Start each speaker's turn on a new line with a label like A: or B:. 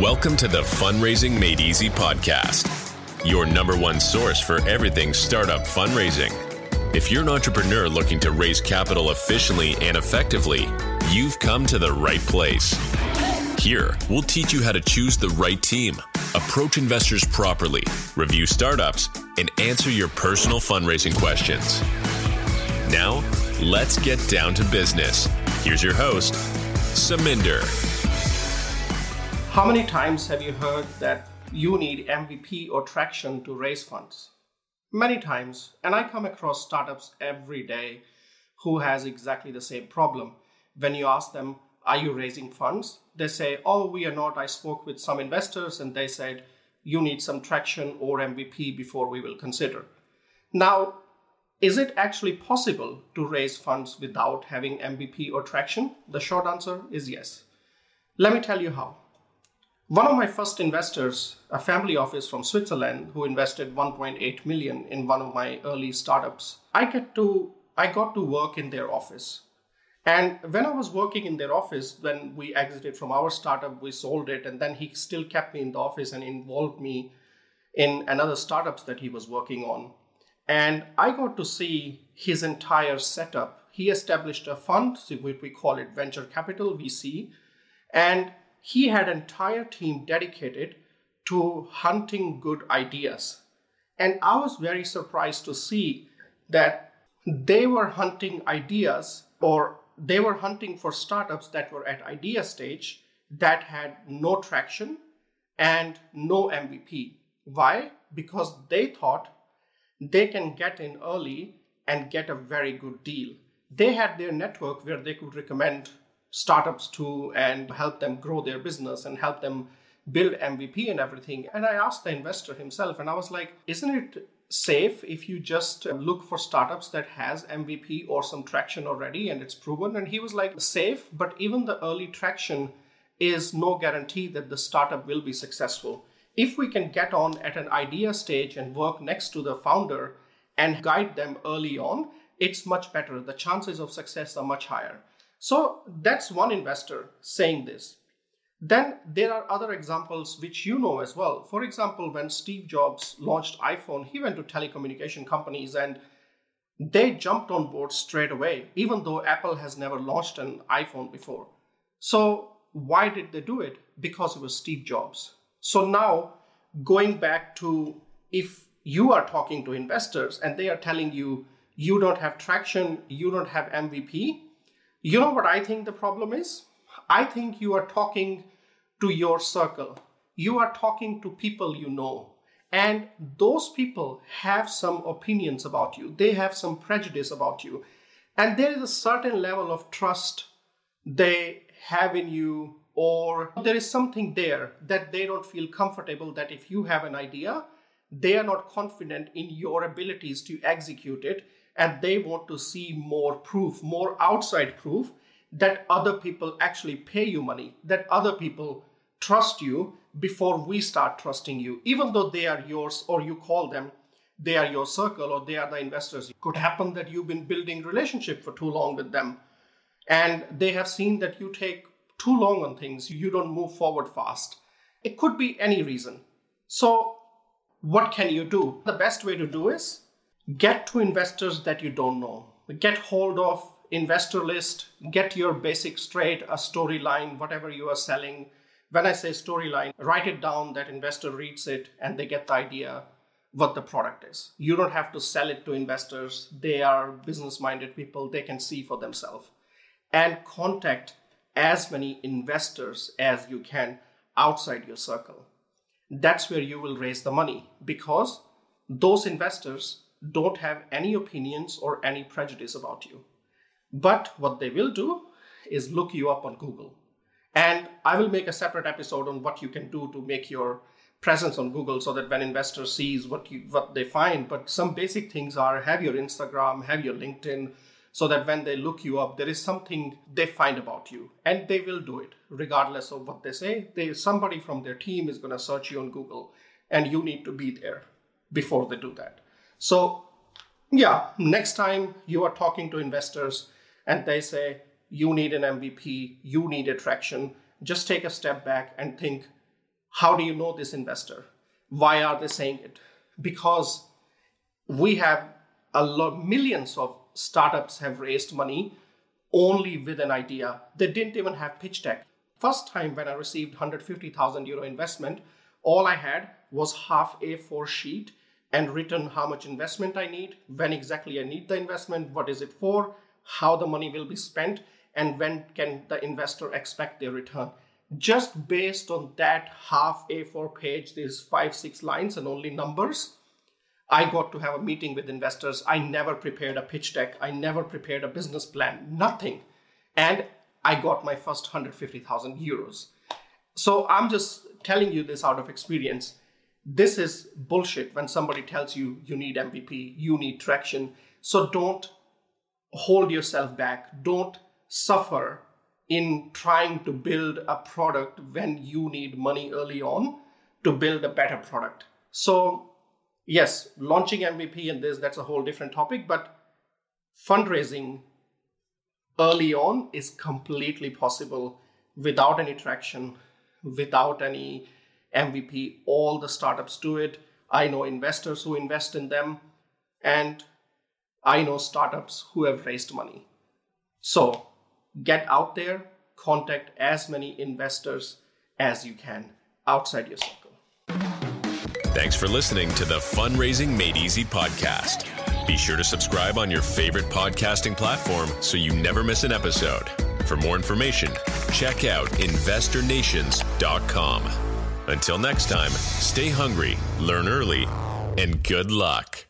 A: Welcome to the Fundraising Made Easy podcast, your number one source for everything startup fundraising. If you're an entrepreneur looking to raise capital efficiently and effectively, you've come to the right place. Here, we'll teach you how to choose the right team, approach investors properly, review startups, and answer your personal fundraising questions. Now, let's get down to business. Here's your host, Saminder.
B: How many times have you heard that you need MVP or traction to raise funds? Many times, and I come across startups every day who has exactly the same problem. When you ask them, "Are you raising funds?" they say, "Oh, we are not. I spoke with some investors and they said you need some traction or MVP before we will consider." Now, is it actually possible to raise funds without having MVP or traction? The short answer is yes. Let me tell you how. One of my first investors, a family office from Switzerland who invested 1.8 million in one of my early startups, I get to I got to work in their office. And when I was working in their office, when we exited from our startup, we sold it, and then he still kept me in the office and involved me in another startups that he was working on. And I got to see his entire setup. He established a fund, we call it venture capital, VC, and he had an entire team dedicated to hunting good ideas. And I was very surprised to see that they were hunting ideas or they were hunting for startups that were at idea stage that had no traction and no MVP. Why? Because they thought they can get in early and get a very good deal. They had their network where they could recommend startups to and help them grow their business and help them build MVP and everything. And I asked the investor himself and I was like, isn't it safe if you just look for startups that has MVP or some traction already and it's proven? And he was like, safe, but even the early traction is no guarantee that the startup will be successful if we can get on at an idea stage and work next to the founder and guide them early on, it's much better. The chances of success are much higher. So that's one investor saying this. Then there are other examples which you know as well. For example, when Steve Jobs launched iPhone, he went to telecommunication companies and they jumped on board straight away, even though Apple has never launched an iPhone before. So why did they do it? Because it was Steve Jobs. So now, going back to if you are talking to investors and they are telling you you don't have traction, you don't have MVP, you know what I think the problem is? I think you are talking to your circle. You are talking to people you know. And those people have some opinions about you, they have some prejudice about you. And there is a certain level of trust they have in you or there is something there that they don't feel comfortable that if you have an idea, they are not confident in your abilities to execute it, and they want to see more proof, more outside proof that other people actually pay you money, that other people trust you before we start trusting you, even though they are yours or you call them they are your circle or they are the investors. It could happen that you've been building relationship for too long with them and they have seen that you take too long on things, you don't move forward fast. It could be any reason. So, what can you do? The best way to do is get to investors that you don't know. Get hold of investor list, get your basic straight, a storyline, whatever you are selling. When I say storyline, write it down that investor reads it and they get the idea what the product is. You don't have to sell it to investors. They are business minded people, they can see for themselves. And contact as many investors as you can outside your circle. That's where you will raise the money because those investors don't have any opinions or any prejudice about you. But what they will do is look you up on Google. And I will make a separate episode on what you can do to make your presence on Google so that when investors sees what you what they find, but some basic things are have your Instagram, have your LinkedIn, so that when they look you up there is something they find about you and they will do it regardless of what they say they somebody from their team is going to search you on google and you need to be there before they do that so yeah next time you are talking to investors and they say you need an mvp you need attraction just take a step back and think How do you know this investor? Why are they saying it? Because we have a lot, millions of startups have raised money only with an idea. They didn't even have pitch deck. First time when I received 150,000 euro investment, all I had was half A4 sheet and written how much investment I need, when exactly I need the investment, what is it for, how the money will be spent, and when can the investor expect their return. Just based on that half A4 page, these five, six lines and only numbers, I got to have a meeting with investors. I never prepared a pitch deck. I never prepared a business plan, nothing. And I got my first 150,000 euros. So I'm just telling you this out of experience. This is bullshit when somebody tells you you need MVP, you need traction. So don't hold yourself back. Don't suffer in trying to build a product when you need money early on to build a better product. So, yes, launching MVP and this, that's a whole different topic, but fundraising early on is completely possible without any traction, without any MVP. All the startups do it. I know investors who invest in them, and I know startups who have raised money. So get out there, contact as many investors as you can outside your circle.
A: Thanks for listening to the Fundraising Made Easy podcast. Be sure to subscribe on your favorite podcasting platform so you never miss an episode. For more information, check out investornations.com. Until next time, stay hungry, learn early, and good luck.